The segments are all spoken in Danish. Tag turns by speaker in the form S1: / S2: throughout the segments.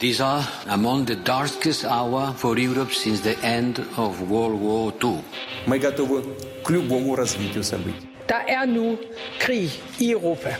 S1: These are among the darkest hour for Europe since the end of World War II.
S2: Мы готовы к любому развитию событий.
S3: Der er nu krig i Europa.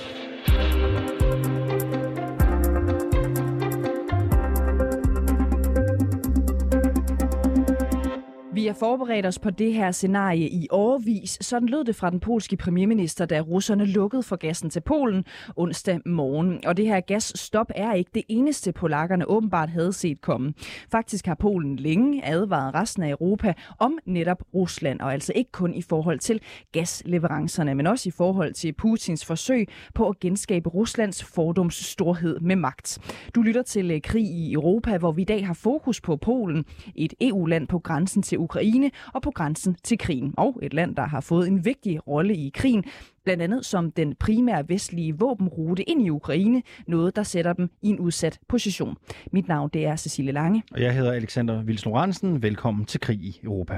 S4: Forberedt os på det her scenarie i årvis. Sådan lød det fra den polske premierminister, da russerne lukkede for gassen til Polen onsdag morgen. Og det her gasstop er ikke det eneste, polakkerne åbenbart havde set komme. Faktisk har Polen længe advaret resten af Europa om netop Rusland, og altså ikke kun i forhold til gasleverancerne, men også i forhold til Putins forsøg på at genskabe Ruslands fordums storhed med magt. Du lytter til øh, Krig i Europa, hvor vi i dag har fokus på Polen, et EU-land på grænsen til Ukraine og på grænsen til krigen. Og et land, der har fået en vigtig rolle i krigen, blandt andet som den primære vestlige våbenrute ind i Ukraine, noget der sætter dem i en udsat position. Mit navn det er Cecilie Lange.
S5: Og jeg hedder Alexander Vils Lorentzen. Velkommen til Krig i Europa.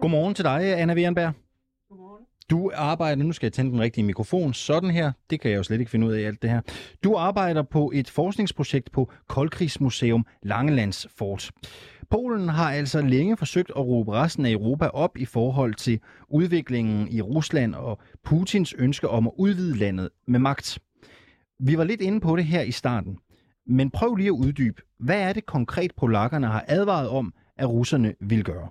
S5: Godmorgen til dig, Anna Wierenberg. Du arbejder, nu skal jeg tænde den rigtige mikrofon, sådan her, det kan jeg jo slet ikke finde ud af alt det her. Du arbejder på et forskningsprojekt på Koldkrigsmuseum Langelands Fort. Polen har altså længe forsøgt at råbe resten af Europa op i forhold til udviklingen i Rusland og Putins ønske om at udvide landet med magt. Vi var lidt inde på det her i starten, men prøv lige at uddybe, hvad er det konkret polakkerne har advaret om, at russerne vil gøre?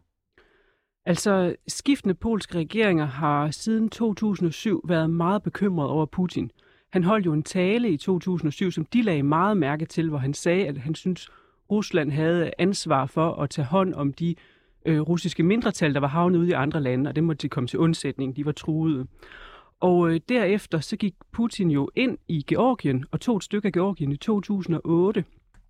S6: Altså, skiftende polske regeringer har siden 2007 været meget bekymret over Putin. Han holdt jo en tale i 2007, som de lagde meget mærke til, hvor han sagde, at han synes, Rusland havde ansvar for at tage hånd om de øh, russiske mindretal, der var havnet ude i andre lande, og det måtte de komme til undsætning. De var truede. Og øh, derefter så gik Putin jo ind i Georgien og tog et stykke af Georgien i 2008.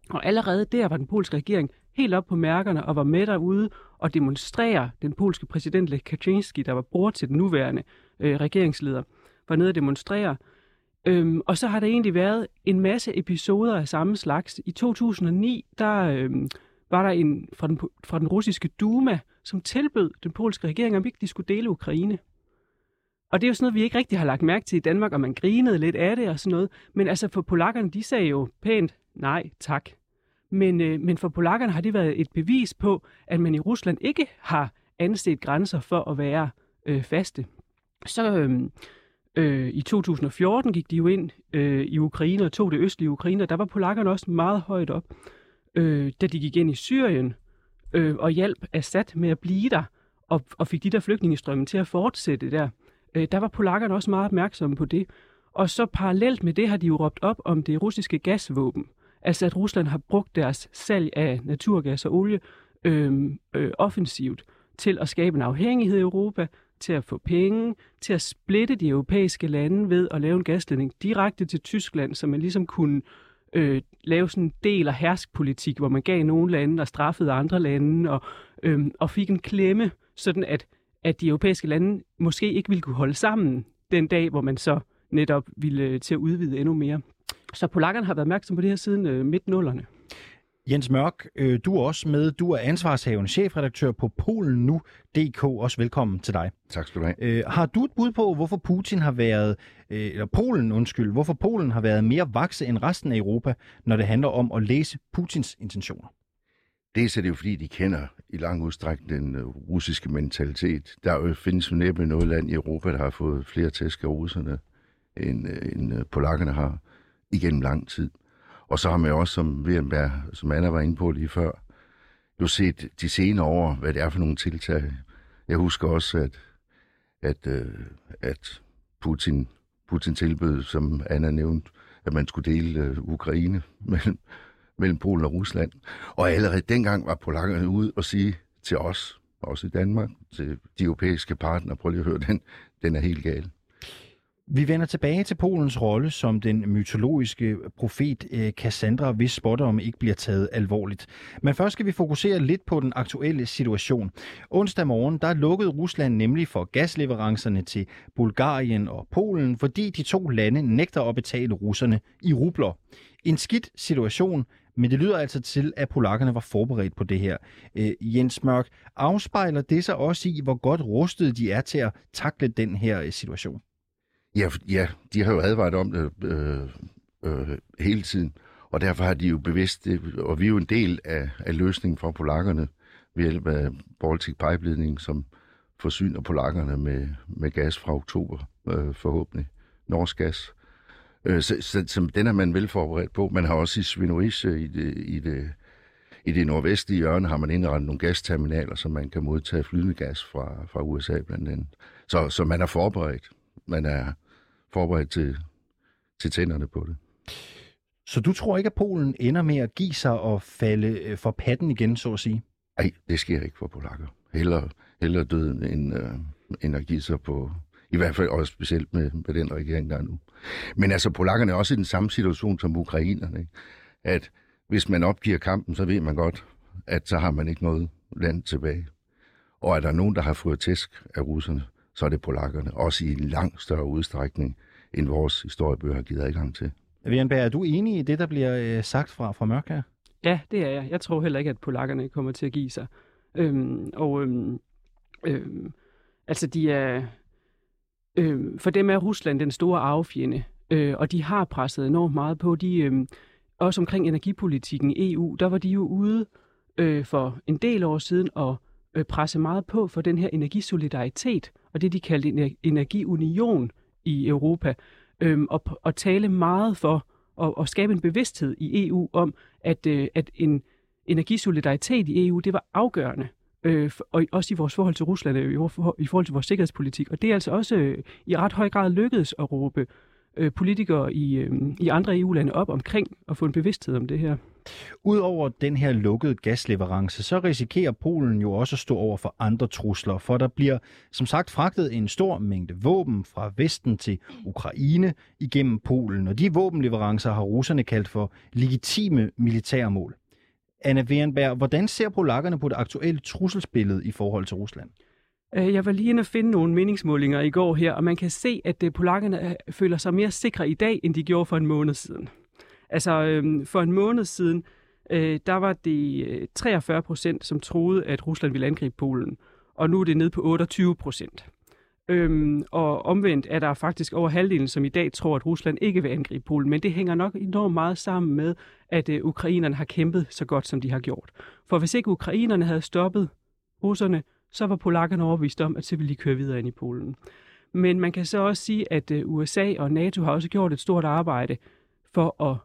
S6: Og allerede der var den polske regering helt op på mærkerne og var med derude og demonstrere. Den polske præsident Lech Kaczynski, der var bror til den nuværende øh, regeringsleder, var nede og demonstrere. Øhm, og så har der egentlig været en masse episoder af samme slags. I 2009, der øhm, var der en fra den, fra den russiske Duma, som tilbød den polske regering, om ikke de skulle dele Ukraine. Og det er jo sådan noget, vi ikke rigtig har lagt mærke til i Danmark, og man grinede lidt af det og sådan noget. Men altså for polakkerne, de sagde jo pænt, nej tak. Men, øh, men for polakkerne har det været et bevis på, at man i Rusland ikke har anset grænser for at være øh, faste. Så øh, øh, i 2014 gik de jo ind øh, i Ukraine og tog det østlige Ukraine, og der var polakkerne også meget højt op. Øh, da de gik ind i Syrien øh, og hjalp Assad med at blive der, og, og fik de der flygtningestrømme til at fortsætte der, øh, der var polakkerne også meget opmærksomme på det. Og så parallelt med det har de jo råbt op om det russiske gasvåben. Altså at Rusland har brugt deres salg af naturgas og olie øh, øh, offensivt til at skabe en afhængighed i Europa, til at få penge, til at splitte de europæiske lande ved at lave en gasledning direkte til Tyskland, så man ligesom kunne øh, lave sådan en del af herskpolitik, hvor man gav nogle lande og straffede andre lande, og, øh, og fik en klemme, sådan at, at de europæiske lande måske ikke ville kunne holde sammen den dag, hvor man så netop ville øh, til at udvide endnu mere. Så polakkerne har været opmærksom på det her siden øh, midt-nullerne.
S5: Jens Mørk, øh, du er også med. Du er ansvarshavende chefredaktør på Polen nu.dk. Også velkommen til dig.
S7: Tak skal du have.
S5: Øh, har du et bud på, hvorfor Putin har været, øh, eller Polen, undskyld, hvorfor Polen har været mere vakse end resten af Europa, når det handler om at læse Putins intentioner?
S7: Dels er det jo fordi, de kender i lang udstrækning den uh, russiske mentalitet. Der jo findes jo næppe noget land i Europa, der har fået flere tæsk af russerne, end, uh, end uh, polakkerne har igennem lang tid. Og så har man jo også, som Wierenberg, som Anna var inde på lige før, jo set de senere år, hvad det er for nogle tiltag. Jeg husker også, at, at, øh, at Putin, Putin tilbød, som Anna nævnte, at man skulle dele øh, Ukraine mellem, mellem Polen og Rusland. Og allerede dengang var polakkerne ude og sige til os, også i Danmark, til de europæiske partnere, prøv lige at høre, den, den er helt gal.
S5: Vi vender tilbage til Polens rolle som den mytologiske profet øh, Cassandra, hvis spådom ikke bliver taget alvorligt. Men først skal vi fokusere lidt på den aktuelle situation. Onsdag morgen der lukkede Rusland nemlig for gasleverancerne til Bulgarien og Polen, fordi de to lande nægter at betale russerne i rubler. En skidt situation, men det lyder altså til, at polakkerne var forberedt på det her. Øh, Jens Mørk, afspejler det sig også i, hvor godt rustet de er til at takle den her øh, situation?
S7: Ja, ja, de har jo advaret om det øh, øh, hele tiden, og derfor har de jo bevidst det, og vi er jo en del af, af løsningen for polakkerne ved hjælp af Baltic Pipeline, som forsyner polakkerne med, med gas fra oktober, øh, forhåbentlig. Norsk gas. Øh, så, så, så den er man vel forberedt på. Man har også i Svinoise i det, i det, i det nordvestlige hjørne har man indrettet nogle gasterminaler, så man kan modtage flydende gas fra, fra USA blandt andet. Så, så man er forberedt. Man er forberedt til, til tænderne på det.
S5: Så du tror ikke, at Polen ender med at give sig og falde øh, for patten igen, så at sige?
S7: Nej, det sker ikke for polakker. Heller, heller døden end, øh, end at give sig på, i hvert fald også specielt med, med den regering, der er nu. Men altså, polakkerne er også i den samme situation som ukrainerne. Ikke? At hvis man opgiver kampen, så ved man godt, at så har man ikke noget land tilbage. Og er der nogen, der har fået tæsk af russerne, så er det polakkerne. Også i en langt større udstrækning, end vores historiebøger har givet adgang til.
S5: Vianberg, er du enig i det, der bliver øh, sagt fra, fra Mørk her?
S6: Ja, det er jeg. Jeg tror heller ikke, at polakkerne kommer til at give sig. Øhm, og øhm, øhm, altså, de er... Øhm, for dem er Rusland den store arvefjende, øh, og de har presset enormt meget på. De, øhm, også omkring energipolitikken i EU, der var de jo ude øh, for en del år siden og øh, presse meget på for den her energisolidaritet, og det de kaldte en energiunion i Europa, øhm, og, og tale meget for at, at skabe en bevidsthed i EU om, at, øh, at en energisolidaritet i EU, det var afgørende øh, og også i vores forhold til Rusland, øh, i forhold til vores sikkerhedspolitik. Og det er altså også øh, i ret høj grad lykkedes at råbe øh, politikere i, øh, i andre EU-lande op omkring at få en bevidsthed om det her.
S5: Udover den her lukkede gasleverance, så risikerer Polen jo også at stå over for andre trusler, for der bliver som sagt fragtet en stor mængde våben fra Vesten til Ukraine igennem Polen, og de våbenleverancer har russerne kaldt for legitime militære mål. Anna Wehrenberg, hvordan ser polakkerne på det aktuelle trusselsbillede i forhold til Rusland?
S6: Øh, jeg var lige inde og finde nogle meningsmålinger i går her, og man kan se, at øh, polakkerne øh, føler sig mere sikre i dag, end de gjorde for en måned siden. Altså øh, for en måned siden, øh, der var det øh, 43 procent, som troede, at Rusland ville angribe Polen, og nu er det nede på 28 procent. Øhm, og omvendt er der faktisk over halvdelen, som i dag tror, at Rusland ikke vil angribe Polen. Men det hænger nok enormt meget sammen med, at øh, ukrainerne har kæmpet så godt, som de har gjort. For hvis ikke ukrainerne havde stoppet russerne, så var polakkerne overbevist om, at så ville de køre videre ind i Polen. Men man kan så også sige, at øh, USA og NATO har også gjort et stort arbejde for at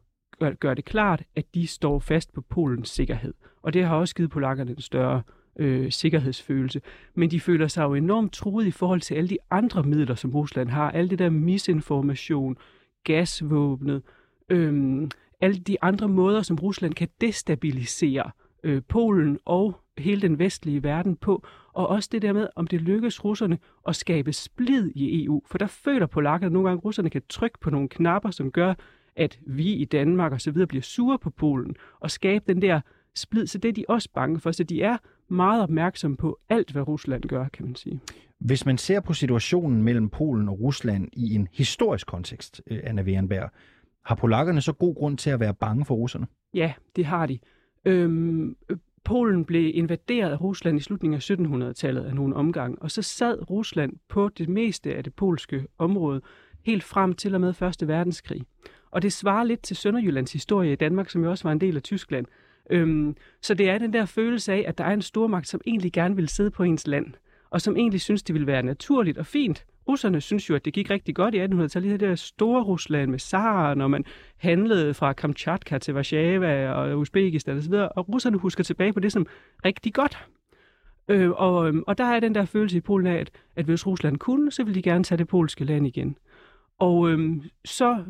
S6: gør det klart, at de står fast på Polens sikkerhed. Og det har også givet polakkerne en større øh, sikkerhedsfølelse. Men de føler sig jo enormt truet i forhold til alle de andre midler, som Rusland har. Alt det der misinformation, gasvåbnet, øh, alle de andre måder, som Rusland kan destabilisere øh, Polen og hele den vestlige verden på, og også det der med, om det lykkes russerne at skabe splid i EU. For der føler polakkerne nogle gange, at russerne kan trykke på nogle knapper, som gør, at vi i Danmark og så videre bliver sure på Polen, og skabe den der splid. Så det er de også bange for. Så de er meget opmærksom på alt, hvad Rusland gør, kan man sige.
S5: Hvis man ser på situationen mellem Polen og Rusland i en historisk kontekst, øh, Anna Wehrenberg, har polakkerne så god grund til at være bange for russerne?
S6: Ja, det har de. Øhm, Polen blev invaderet af Rusland i slutningen af 1700-tallet af nogle omgange, og så sad Rusland på det meste af det polske område helt frem til og med 1. verdenskrig. Og det svarer lidt til Sønderjyllands historie i Danmark, som jo også var en del af Tyskland. Øhm, så det er den der følelse af, at der er en stormagt, som egentlig gerne vil sidde på ens land, og som egentlig synes, det vil være naturligt og fint. Russerne synes jo, at det gik rigtig godt i 1800-tallet, det der store Rusland med Saren, når man handlede fra Kamchatka til Warszawa og Uzbekistan osv., og russerne husker tilbage på det som rigtig godt. Øh, og, øhm, og der er den der følelse i Polen af, at, at hvis Rusland kunne, så ville de gerne tage det polske land igen. Og øhm, så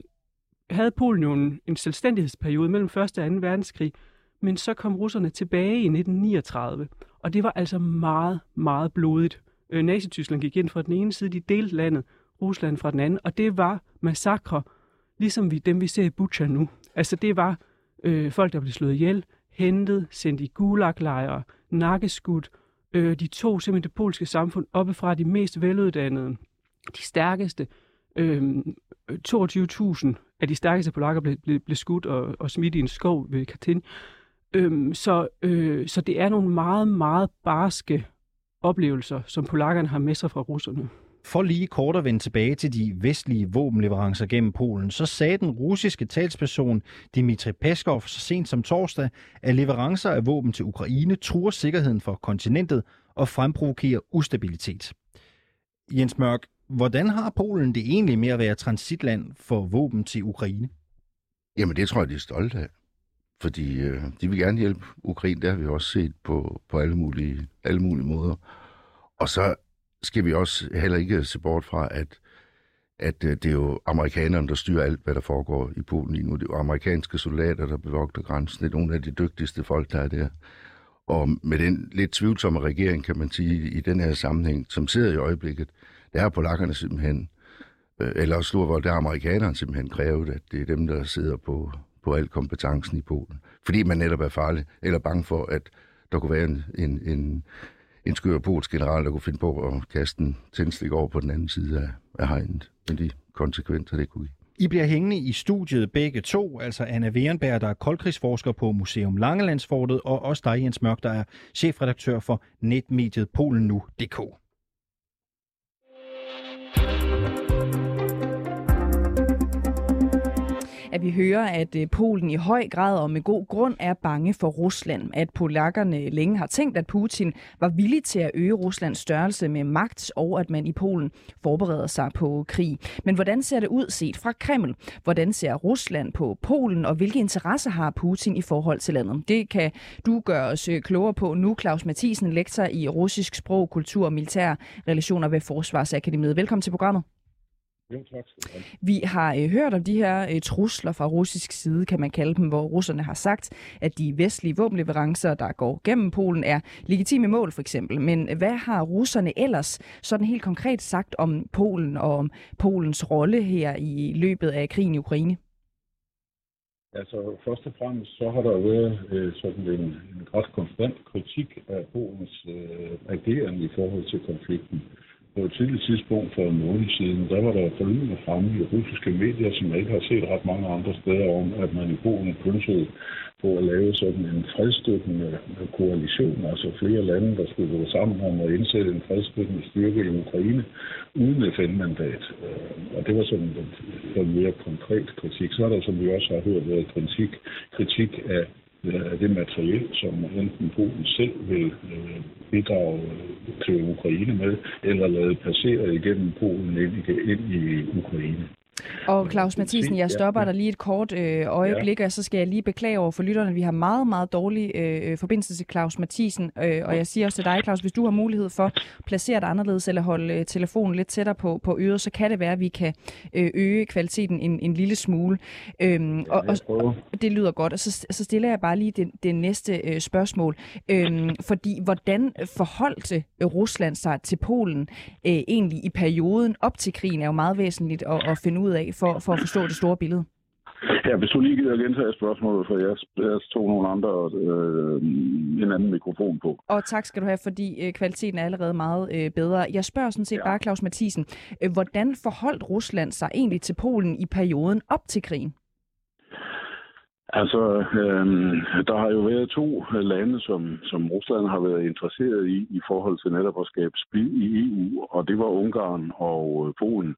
S6: havde Polen jo en, en selvstændighedsperiode mellem 1. og 2. verdenskrig, men så kom russerne tilbage i 1939, og det var altså meget, meget blodigt. Øh, Nazi-Tyskland gik ind fra den ene side, de delte landet, Rusland fra den anden, og det var massakre, ligesom vi, dem vi ser i Bucha nu. Altså det var øh, folk, der blev slået ihjel, hentet, sendt i gulaglejre, nakkeskudt. Øh, de tog simpelthen det polske samfund oppe fra de mest veluddannede, de stærkeste. Øh, øh 22.000 af de stærkeste polakker blev, blev, blev skudt og, og smidt i en skov ved Katyn. Øhm, så, øh, så det er nogle meget, meget barske oplevelser, som polakkerne har med sig fra russerne.
S5: For lige kort at vende tilbage til de vestlige våbenleverancer gennem Polen, så sagde den russiske talsperson Dmitri Peskov så sent som torsdag, at leverancer af våben til Ukraine truer sikkerheden for kontinentet og fremprovokerer ustabilitet. Jens Mørk, hvordan har Polen det egentlig med at være transitland for våben til Ukraine?
S7: Jamen, det tror jeg, de er stolte af. Fordi øh, de vil gerne hjælpe Ukraine, det har vi også set på, på alle, mulige, alle mulige måder. Og så skal vi også heller ikke se bort fra, at, at øh, det er jo amerikanerne, der styrer alt, hvad der foregår i Polen lige nu. Det er jo amerikanske soldater, der bevogter grænsen. Det er nogle af de dygtigste folk, der er der. Og med den lidt tvivlsomme regering, kan man sige, i den her sammenhæng, som sidder i øjeblikket, der er polakkerne simpelthen, øh, eller også hvor der har amerikanerne simpelthen krævet, at det er dem, der sidder på, på al kompetencen i Polen. Fordi man netop er farlig, eller bange for, at der kunne være en, en, en, en skør polsk general, der kunne finde på at kaste en tændstik over på den anden side af, af hegnet, Men de konsekvenser, det kunne give.
S5: I bliver hængende i studiet begge to, altså Anna Werenberg, der er koldkrigsforsker på Museum Langelandsfortet, og også dig, Jens Mørk, der er chefredaktør for netmediet polennu.dk.
S4: at vi hører, at øh, Polen i høj grad og med god grund er bange for Rusland. At polakkerne længe har tænkt, at Putin var villig til at øge Ruslands størrelse med magt, og at man i Polen forbereder sig på krig. Men hvordan ser det ud set fra Kreml? Hvordan ser Rusland på Polen, og hvilke interesser har Putin i forhold til landet? Det kan du gøre os øh, klogere på nu, Claus Mathisen, lektor i russisk sprog, kultur og militære relationer ved Forsvarsakademiet. Velkommen til programmet.
S8: Jo, tak skal
S4: Vi har øh, hørt om de her øh, trusler fra russisk side, kan man kalde dem, hvor russerne har sagt, at de vestlige våbenleverancer, der går gennem Polen, er legitime mål for eksempel. Men hvad har russerne ellers sådan helt konkret sagt om Polen og om Polens rolle her i løbet af krigen i Ukraine?
S8: Altså, først og fremmest, så har der været øh, sådan en, en ret konstant kritik af Polens øh, agerende i forhold til konflikten på et tidligt tidspunkt for en måned siden, der var der forlydende fremme i russiske medier, som jeg ikke har set ret mange andre steder om, at man i Polen pynsede på at lave sådan en fredsstøttende koalition, altså flere lande, der skulle gå sammen om at indsætte en fredsstøttende styrke i Ukraine uden FN-mandat. Øh, og det var sådan en mere konkret kritik. Så er der, som vi også har hørt, været kritik, kritik af af det materiel, som enten Polen selv vil øh, bidrage øh, til Ukraine med, eller lade passere igennem Polen ind i, ind i Ukraine.
S4: Og Claus Mathisen, jeg stopper dig lige et kort øh, øjeblik, og så skal jeg lige beklage over for lytterne. Vi har meget, meget dårlig øh, forbindelse til Claus Mathisen, øh, og jeg siger også til dig, Claus, hvis du har mulighed for at placere dig anderledes eller holde øh, telefonen lidt tættere på, på øret, så kan det være, at vi kan øh, øge kvaliteten en, en lille smule. Øhm, og, og, og det lyder godt, og så, så stiller jeg bare lige det, det næste øh, spørgsmål. Øhm, fordi hvordan forholdte Rusland sig til Polen øh, egentlig i perioden op til krigen, er jo meget væsentligt at, at finde ud af for, for at forstå det store billede?
S8: Ja, hvis du lige gider gentage spørgsmålet, for jeg, jeg tog nogle andre, øh, en anden mikrofon på.
S4: Og tak skal du have, fordi øh, kvaliteten er allerede meget øh, bedre. Jeg spørger sådan set ja. bare Claus Mathisen, øh, hvordan forholdt Rusland sig egentlig til Polen i perioden op til krigen?
S8: Altså, øh, der har jo været to lande, som, som Rusland har været interesseret i, i forhold til netop at skabe splid i EU, og det var Ungarn og Polen. Øh,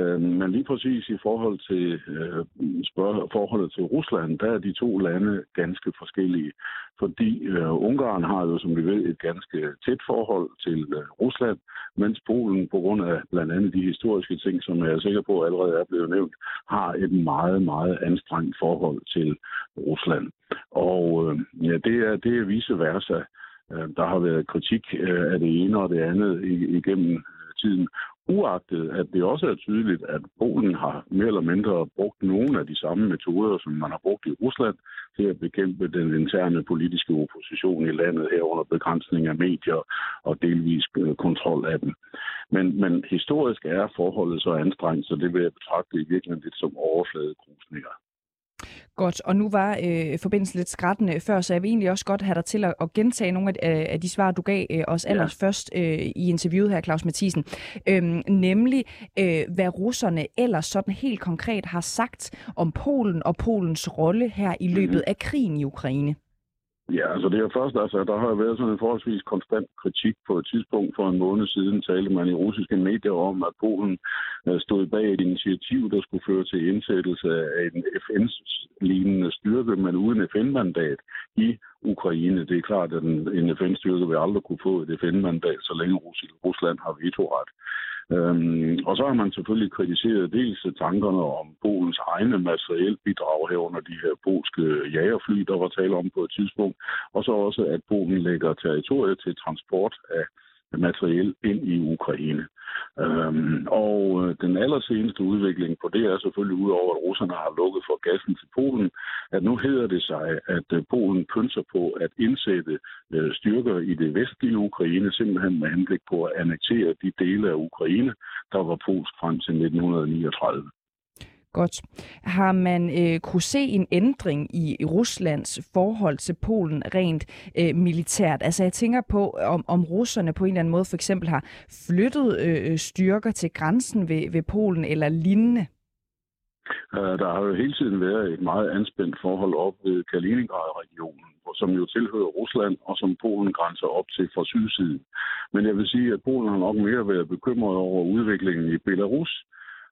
S8: Øh, men lige præcis i forhold til øh, spørg- forholdet til Rusland, der er de to lande ganske forskellige. Fordi øh, Ungarn har jo, som vi ved, et ganske tæt forhold til øh, Rusland, mens Polen, på grund af blandt andet de historiske ting, som jeg er sikker på allerede er blevet nævnt, har et meget, meget anstrengt forhold til Rusland. Og øh, ja, det er, det er vice versa. Øh, der har været kritik øh, af det ene og det andet igennem tiden, uagtet at det også er tydeligt, at Polen har mere eller mindre brugt nogle af de samme metoder, som man har brugt i Rusland, til at bekæmpe den interne politiske opposition i landet herunder begrænsning af medier og delvis øh, kontrol af dem. Men, men historisk er forholdet så anstrengt, så det vil jeg betragte i virkeligheden lidt som overfladekrusninger.
S4: Godt, og nu var øh, forbindelsen lidt skrættende før, så jeg vil egentlig også godt have dig til at, at gentage nogle af, af de svar, du gav øh, os allerførst øh, i interviewet her, Claus Mathisen. Øhm, nemlig, øh, hvad russerne ellers sådan helt konkret har sagt om Polen og Polens rolle her i løbet mm-hmm. af krigen i Ukraine.
S8: Ja, altså det er først, altså der har været sådan en forholdsvis konstant kritik på et tidspunkt for en måned siden, talte man i russiske medier om, at Polen øh, stod bag et initiativ, der skulle føre til indsættelse af en FN-lignende styrke, men uden FN-mandat i Ukraine. Det er klart, at en FN-styrke vil aldrig kunne få et FN-mandat, så længe Rusland har vetoret. Øhm, og så har man selvfølgelig kritiseret dels tankerne om Polens egne materielbidrag herunder de her polske jagerfly, der var tale om på et tidspunkt, og så også, at Polen lægger territoriet til transport af materiel ind i Ukraine. Øhm, og øh, den allerseneste udvikling på det er selvfølgelig udover, at russerne har lukket for gassen til Polen, at nu hedder det sig, at øh, Polen pynser på at indsætte øh, styrker i det vestlige Ukraine, simpelthen med henblik på at annektere de dele af Ukraine, der var polsk frem til 1939.
S4: Godt. Har man øh, kunne se en ændring i Ruslands forhold til Polen rent øh, militært? Altså jeg tænker på, om, om russerne på en eller anden måde for eksempel har flyttet øh, øh styrker til grænsen ved, ved Polen eller lignende?
S8: Øh, der har jo hele tiden været et meget anspændt forhold op ved Kaliningrad-regionen, som jo tilhører Rusland, og som Polen grænser op til fra sydsiden. Men jeg vil sige, at Polen har nok mere været bekymret over udviklingen i Belarus,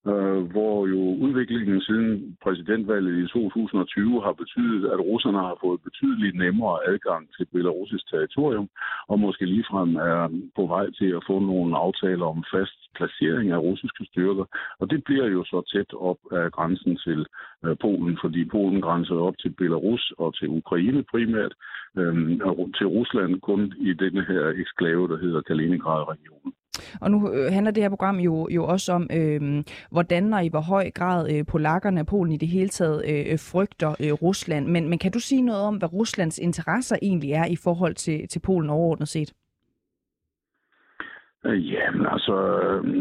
S8: øh, hvor jo udviklingen siden præsidentvalget i 2020 har betydet, at russerne har fået betydeligt nemmere adgang til belarusisk territorium, og måske ligefrem er på vej til at få nogle aftaler om fast placering af russiske styrker. Og det bliver jo så tæt op af grænsen til øh, Polen, fordi Polen grænser op til Belarus og til Ukraine primært, øh, og til Rusland kun i denne her eksklave, der hedder Kaliningrad-regionen.
S4: Og nu øh, handler det her program jo, jo også om, øh, hvordan og i hvor høj grad øh, polakkerne og Polen i det hele taget øh, øh frygter øh, Rusland. Men, men kan du sige noget om, hvad Ruslands interesser egentlig er i forhold til, til Polen overordnet set?
S8: Ja, jamen altså,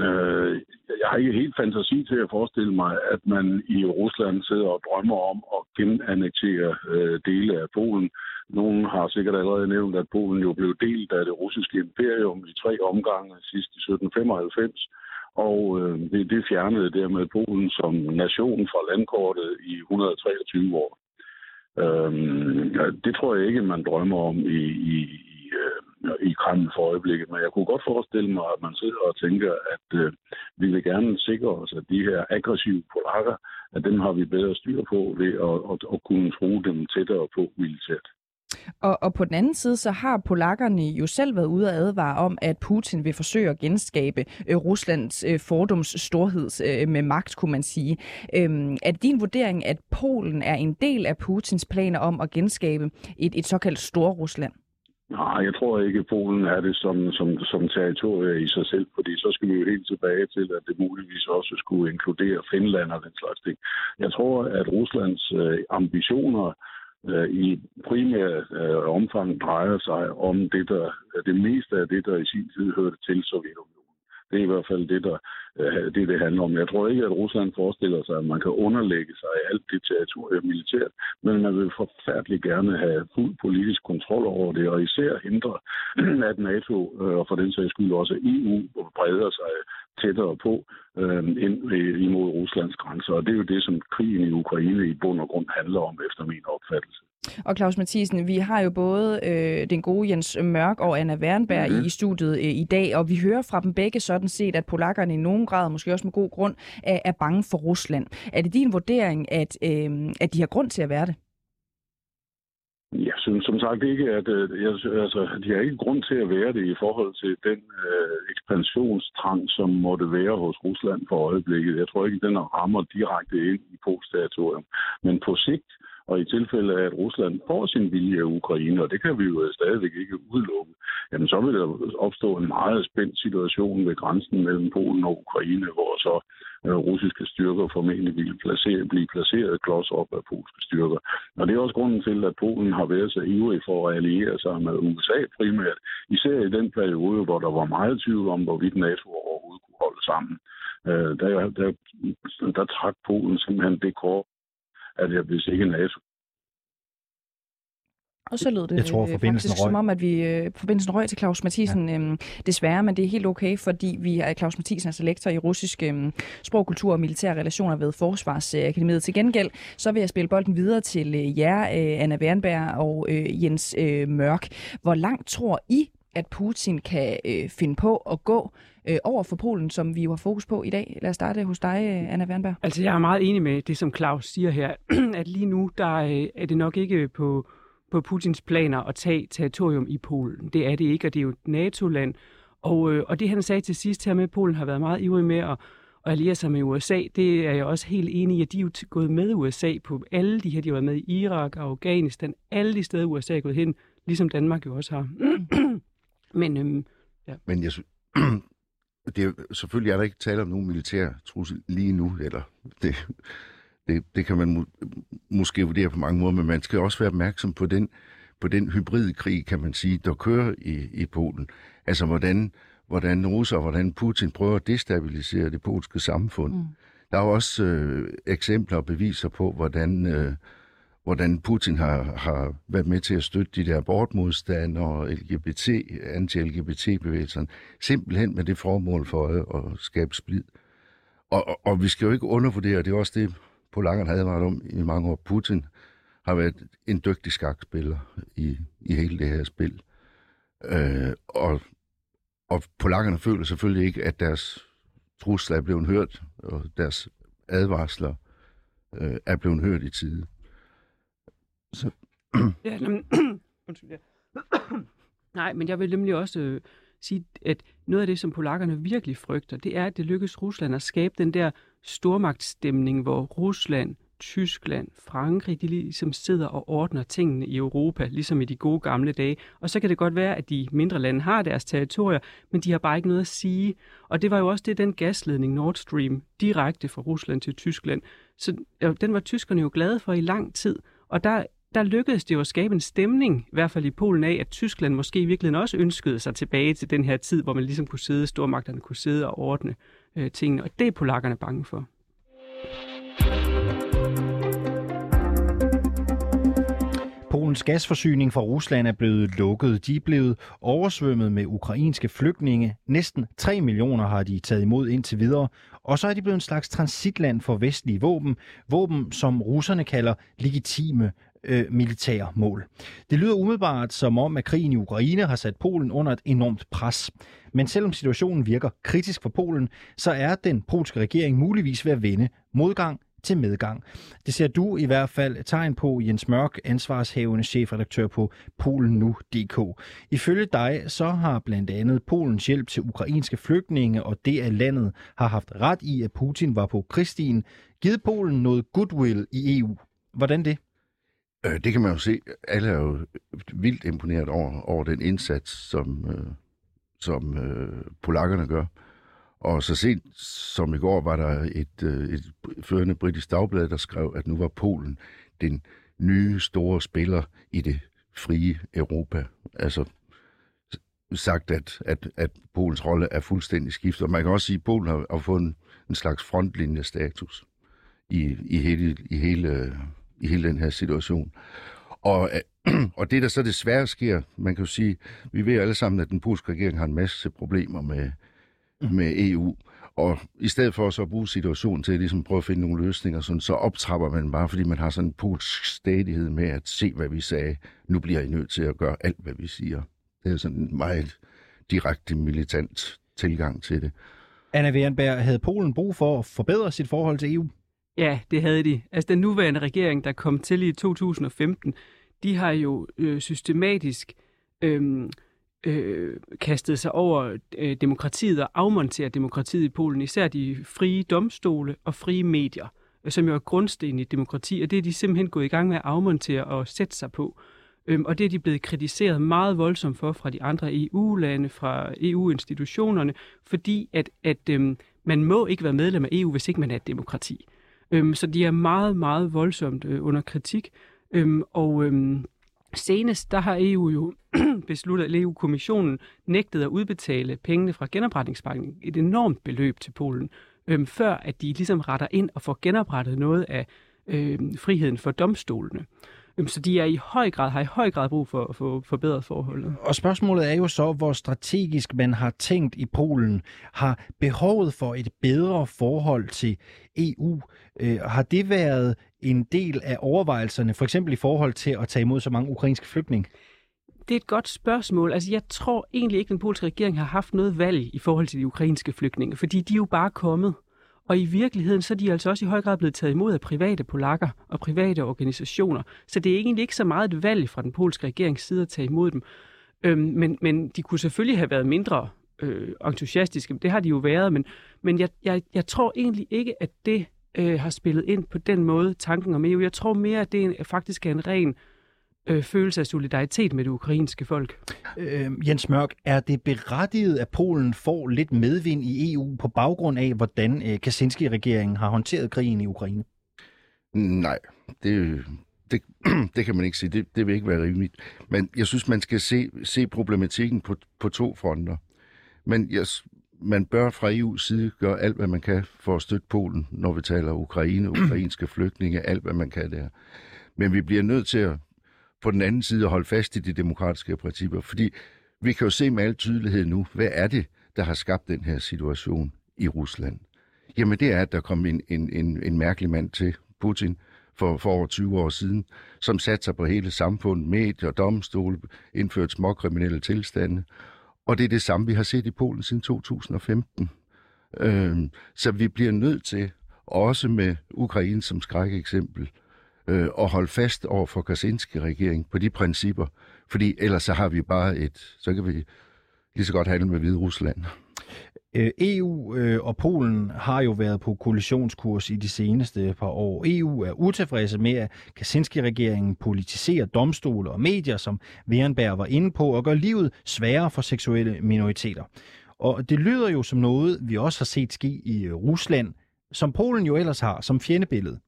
S8: øh, jeg har ikke helt fantasi til at forestille mig, at man i Rusland sidder og drømmer om at genannektere øh, dele af Polen. Nogen har sikkert allerede nævnt, at Polen jo blev delt af det russiske imperium i tre omgange sidst i 1795, og øh, det, det fjernede dermed Polen som nation fra landkortet i 123 år. Øh, det tror jeg ikke, man drømmer om i, i, i, øh, i Kreml for øjeblikket, men jeg kunne godt forestille mig, at man sidder og tænker, at øh, vi vil gerne sikre os, at de her aggressive polakker, at dem har vi bedre styr på ved at, at, at kunne tro dem tættere på militært.
S4: Og, og på den anden side, så har polakkerne jo selv været ude at advare om, at Putin vil forsøge at genskabe øh, Ruslands øh, storhed øh, med magt, kunne man sige. Øhm, er det din vurdering, at Polen er en del af Putins planer om at genskabe et, et såkaldt Stor-Rusland?
S8: Nej, jeg tror ikke, at Polen er det som, som, som territorie i sig selv, fordi så skal vi jo helt tilbage til, at det muligvis også skulle inkludere Finland og den slags ting. Jeg tror, at Ruslands øh, ambitioner øh, i primær øh, omfang drejer sig om det, der, det meste af det, der i sin tid hørte til Sovjetunionen. Det er i hvert fald det, der, øh, det, det handler om. Jeg tror ikke, at Rusland forestiller sig, at man kan underlægge sig alt det territorium militært, men man vil forfærdeligt gerne have fuld politisk kontrol over det, og især hindre, at NATO øh, og for den sags skyld også EU breder sig tættere på øh, ind imod Ruslands grænser. Og det er jo det, som krigen i Ukraine i bund og grund handler om, efter min opfattelse.
S4: Og Claus Mathisen, vi har jo både øh, den gode Jens Mørk og Anna Wernberg mm-hmm. i studiet øh, i dag, og vi hører fra dem begge sådan set, at polakkerne i nogen grad, måske også med god grund, er, er bange for Rusland. Er det din vurdering, at, øh, at de har grund til at være det?
S8: Jeg synes som sagt ikke, at øh, jeg, altså, de har ikke grund til at være det i forhold til den øh, ekspansionstrang, som måtte være hos Rusland for øjeblikket. Jeg tror ikke, den rammer direkte ind i territorium. Men på sigt, og i tilfælde af, at Rusland får sin vilje af Ukraine, og det kan vi jo øh, stadigvæk ikke udelukke, jamen så vil der opstå en meget spændt situation ved grænsen mellem Polen og Ukraine, hvor så øh, russiske styrker formentlig vil placere, blive placeret klods op af polske styrker. Og det er også grunden til, at Polen har været så ivrig for at alliere sig med USA primært, især i den periode, hvor der var meget tvivl om, hvorvidt NATO overhovedet kunne holde sammen. Øh, der, der, der trak Polen simpelthen det kort, at jeg, hvis ikke NATO
S4: Og så lød det
S5: Jeg tror,
S4: øh,
S5: forbindelsen
S4: faktisk
S5: røg.
S4: som om, at vi øh, forbindelsen røg til Claus Mathisen. Ja. Øhm, desværre, men det er helt okay, fordi vi er Claus Mathisen, altså lektor i russisk øhm, sprog, kultur og militære relationer ved Forsvarsakademiet. Til gengæld, så vil jeg spille bolden videre til øh, jer, øh, Anna Wernberg og øh, Jens øh, Mørk. Hvor langt tror I, at Putin kan øh, finde på at gå øh, over for Polen, som vi jo har fokus på i dag? Lad os starte hos dig, øh, Anna Wernberg.
S6: Altså, jeg er meget enig med det, som Claus siger her, at lige nu der øh, er det nok ikke på, på Putins planer at tage territorium i Polen. Det er det ikke, og det er jo et NATO-land. Og, øh, og det, han sagde til sidst her med, at Polen har været meget ivrig med at, og alliere sig med USA, det er jeg også helt enig i, at de er jo gået med USA på alle de her, de har været med i Irak og Afghanistan, alle de steder, USA er gået hen, ligesom Danmark jo også har. Men øhm,
S7: Men jeg, det er, selvfølgelig er der ikke tale om nogen militær trussel lige nu, eller det, det, det kan man må, måske vurdere på mange måder, men man skal også være opmærksom på den, på den hybridkrig, kan man sige, der kører i, i Polen. Altså hvordan, hvordan russer og hvordan Putin prøver at destabilisere det polske samfund. Mm. Der er også øh, eksempler og beviser på, hvordan, øh, hvordan Putin har, har været med til at støtte de der abortmodstand og LGBT, anti-LGBT-bevægelserne, simpelthen med det formål for øje at skabe splid. Og, og, og vi skal jo ikke undervurdere, det er også det, polakkerne havde været om i mange år, Putin har været en dygtig skakspiller i, i hele det her spil. Øh, og, og polakkerne føler selvfølgelig ikke, at deres trusler er blevet hørt, og deres advarsler øh, er blevet hørt i tide. Så,
S6: Ja, jamen, undskyld, ja. Nej, men jeg vil nemlig også øh, sige, at noget af det, som polakkerne virkelig frygter, det er, at det lykkes Rusland at skabe den der stormagtsstemning, hvor Rusland, Tyskland, Frankrig, de ligesom sidder og ordner tingene i Europa, ligesom i de gode gamle dage. Og så kan det godt være, at de mindre lande har deres territorier, men de har bare ikke noget at sige. Og det var jo også det, den gasledning Nord Stream direkte fra Rusland til Tyskland. Så den var tyskerne jo glade for i lang tid. Og der, der lykkedes det jo at skabe en stemning, i hvert fald i Polen af, at Tyskland måske i virkeligheden også ønskede sig tilbage til den her tid, hvor man ligesom kunne sidde, stormagterne kunne sidde og ordne øh, tingene. Og det er polakkerne bange for.
S5: Polens gasforsyning fra Rusland er blevet lukket. De er blevet oversvømmet med ukrainske flygtninge. Næsten 3 millioner har de taget imod indtil videre. Og så er de blevet en slags transitland for vestlige våben. Våben, som russerne kalder legitime øh, militære mål. Det lyder umiddelbart som om, at krigen i Ukraine har sat Polen under et enormt pres. Men selvom situationen virker kritisk for Polen, så er den polske regering muligvis ved at vende modgang til medgang. Det ser du i hvert fald tegn på, Jens Mørk, ansvarshævende chefredaktør på PolenNu.dk. Ifølge dig så har blandt andet Polens hjælp til ukrainske flygtninge og det, at landet har haft ret i, at Putin var på krigsstien, givet Polen noget goodwill i EU. Hvordan det?
S7: Øh, det kan man jo se. Alle er jo vildt imponeret over, over den indsats, som, øh, som øh, polakkerne gør. Og så sent som i går var der et, øh, et førende britisk dagblad, der skrev, at nu var Polen den nye store spiller i det frie Europa. Altså sagt, at, at, at Polens rolle er fuldstændig skiftet. Og man kan også sige, at Polen har, har fået en, en slags frontlinjestatus i, i, hele, i, hele, i hele den her situation. Og, og det, der så desværre sker, man kan jo sige, vi ved alle sammen, at den polske regering har en masse problemer med, med EU. Og i stedet for så at bruge situationen til at ligesom prøve at finde nogle løsninger, sådan, så optrapper man bare, fordi man har sådan en polsk stadighed med at se, hvad vi sagde. Nu bliver I nødt til at gøre alt, hvad vi siger. Det er sådan en meget direkte militant tilgang til det.
S5: Anna Wernberg, havde Polen brug for at forbedre sit forhold til EU?
S6: Ja, det havde de. Altså den nuværende regering, der kom til i 2015, de har jo øh, systematisk øh, øh, kastet sig over øh, demokratiet og afmonteret demokratiet i Polen, især de frie domstole og frie medier, øh, som jo er grundsten i demokrati, og det er de simpelthen gået i gang med at afmontere og sætte sig på. Øhm, og det er de blevet kritiseret meget voldsomt for fra de andre EU-lande, fra EU-institutionerne, fordi at, at øhm, man må ikke være medlem af EU, hvis ikke man er et demokrati. Øhm, så de er meget, meget voldsomt øh, under kritik. Øhm, og øhm, senest, der har EU jo besluttet, at EU-kommissionen nægtede at udbetale pengene fra genopretningspakken, et enormt beløb til Polen, øhm, før at de ligesom retter ind og får genoprettet noget af øh, friheden for domstolene. Øhm, så de er i høj grad, har i høj grad brug for at få forbedret forholdet.
S5: Og spørgsmålet er jo så, hvor strategisk man har tænkt i Polen. Har behovet for et bedre forhold til EU, øh, har det været en del af overvejelserne, for eksempel i forhold til at tage imod så mange ukrainske flygtninge?
S6: Det er et godt spørgsmål. Altså, jeg tror egentlig ikke, at den polske regering har haft noget valg i forhold til de ukrainske flygtninge, fordi de er jo bare kommet. Og i virkeligheden, så er de altså også i høj grad blevet taget imod af private polakker og private organisationer. Så det er egentlig ikke så meget et valg fra den polske regerings side at tage imod dem. Øhm, men, men de kunne selvfølgelig have været mindre øh, entusiastiske. Det har de jo været, men, men jeg, jeg, jeg tror egentlig ikke, at det øh, har spillet ind på den måde, tanken om EU. Jeg tror mere, at det er, faktisk er en ren øh, følelse af solidaritet med det ukrainske folk.
S5: Øh, Jens Mørk, er det berettiget, at Polen får lidt medvind i EU på baggrund af, hvordan øh, Kaczynski-regeringen har håndteret krigen i Ukraine?
S7: Nej, det, det, det kan man ikke sige. Det, det vil ikke være rimeligt. Men jeg synes, man skal se, se problematikken på, på to fronter. Men jeg, man bør fra EU's side gøre alt, hvad man kan for at støtte Polen, når vi taler Ukraine, ukrainske flygtninge, alt, hvad man kan der. Men vi bliver nødt til at på den anden side at holde fast i de demokratiske principper, fordi vi kan jo se med al tydelighed nu, hvad er det, der har skabt den her situation i Rusland? Jamen det er, at der kom en, en, en, en mærkelig mand til Putin for, for over 20 år siden, som satte sig på hele samfundet, medier, domstole, indført småkriminelle tilstande. Og det er det samme, vi har set i Polen siden 2015. Øhm, så vi bliver nødt til, også med Ukraine som skrækeksempel, øh, og holde fast over for Kaczynski-regering på de principper. Fordi ellers så har vi bare et, så kan vi lige så godt handle med Hvide Rusland.
S5: Øh, EU øh, og Polen har jo været på koalitionskurs i de seneste par år. EU er utilfredse med, at Kaczynski-regeringen politiserer domstole og medier, som Wehrenberg var inde på, og gør livet sværere for seksuelle minoriteter. Og det lyder jo som noget, vi også har set ske i øh, Rusland, som Polen jo ellers har som fjendebillede.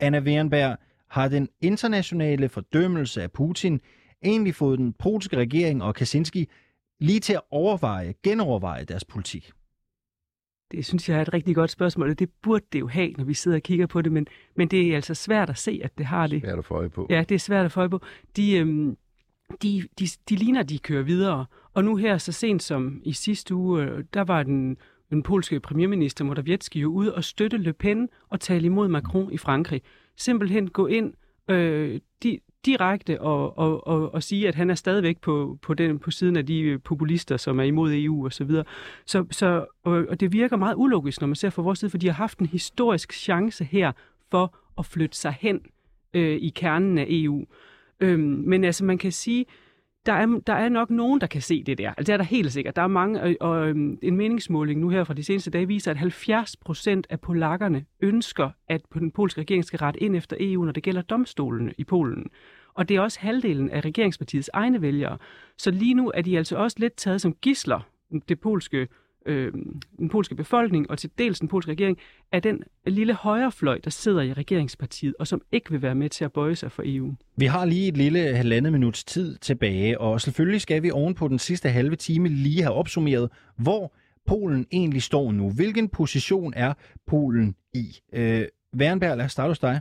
S5: Anna Wierenberg, har den internationale fordømmelse af Putin egentlig fået den polske regering og Kaczynski lige til at overveje, genoverveje deres politik?
S6: Det synes jeg er et rigtig godt spørgsmål, og det burde det jo have, når vi sidder og kigger på det, men, men det er altså svært at se, at det har det.
S7: Svært at få øje på.
S6: Ja, det er svært at få øje på. De, øhm, de, de, de ligner, de kører videre, og nu her så sent som i sidste uge, øh, der var den, den polske premierminister Morawiecki jo ude og støtte Le Pen og tale imod Macron i Frankrig simpelthen gå ind øh, di, direkte og, og, og, og sige, at han er stadigvæk på, på, den, på siden af de øh, populister, som er imod EU og så videre. Så, så, og, og det virker meget ulogisk, når man ser fra vores side, for de har haft en historisk chance her for at flytte sig hen øh, i kernen af EU. Øhm, men altså, man kan sige, der er, der er nok nogen, der kan se det der. Altså, det er der helt sikkert. Der er mange, og, og øhm, en meningsmåling nu her fra de seneste dage viser, at 70 procent af polakkerne ønsker, at den polske regering skal rette ind efter EU, når det gælder domstolene i Polen. Og det er også halvdelen af regeringspartiets egne vælgere. Så lige nu er de altså også lidt taget som gisler, det polske øh, den polske befolkning og til dels den polske regering, er den lille højrefløj, der sidder i regeringspartiet, og som ikke vil være med til at bøje sig for EU.
S5: Vi har lige et lille halvandet minuts tid tilbage, og selvfølgelig skal vi oven på den sidste halve time lige have opsummeret, hvor Polen egentlig står nu. Hvilken position er Polen i? Øh, Wernberg, lad os starte hos dig.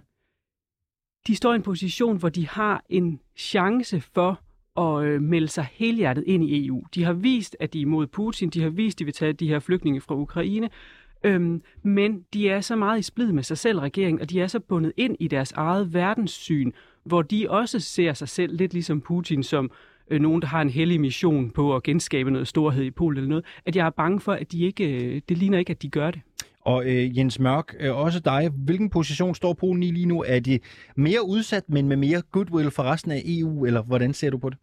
S6: De står i en position, hvor de har en chance for at øh, melde sig helhjertet ind i EU. De har vist, at de er imod Putin, de har vist, at de vil tage de her flygtninge fra Ukraine, øhm, men de er så meget i splid med sig selv, regeringen, og de er så bundet ind i deres eget verdenssyn, hvor de også ser sig selv lidt ligesom Putin som øh, nogen, der har en hellig mission på at genskabe noget storhed i Polen eller noget, at jeg er bange for, at de ikke, øh, det ligner ikke, at de gør det.
S5: Og øh, Jens Mørk, øh, også dig. Hvilken position står Polen i lige nu? Er de mere udsat, men med mere goodwill for resten af EU, eller hvordan ser du på det?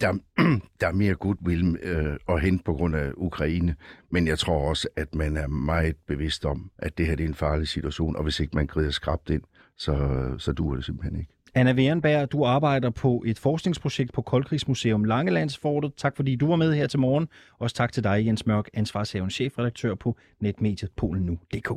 S7: Der, der er mere goodwill øh, at hente på grund af Ukraine, men jeg tror også, at man er meget bevidst om, at det her det er en farlig situation, og hvis ikke man grider skrabt ind, så, så duer det simpelthen ikke.
S5: Anna Wehrenberg, du arbejder på et forskningsprojekt på Koldkrigsmuseum Langelandsfortet. Tak fordi du var med her til morgen. Også tak til dig, Jens Mørk, ansvarshaven chefredaktør på netmediet polenu.dk.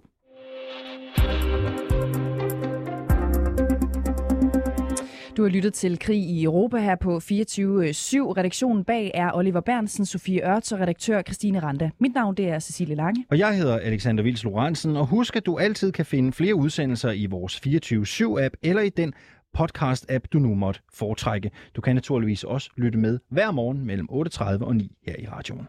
S4: Du har lyttet til Krig i Europa her på 24-7. Redaktionen bag er Oliver Bernsen, Sofie Ørts og redaktør Christine Randa. Mit navn det er Cecilie Lange.
S5: Og jeg hedder Alexander Vils Lorentzen, og husk at du altid kan finde flere udsendelser i vores 24-7-app eller i den podcast-app, du nu måtte foretrække. Du kan naturligvis også lytte med hver morgen mellem 8.30 og 9 her i radioen.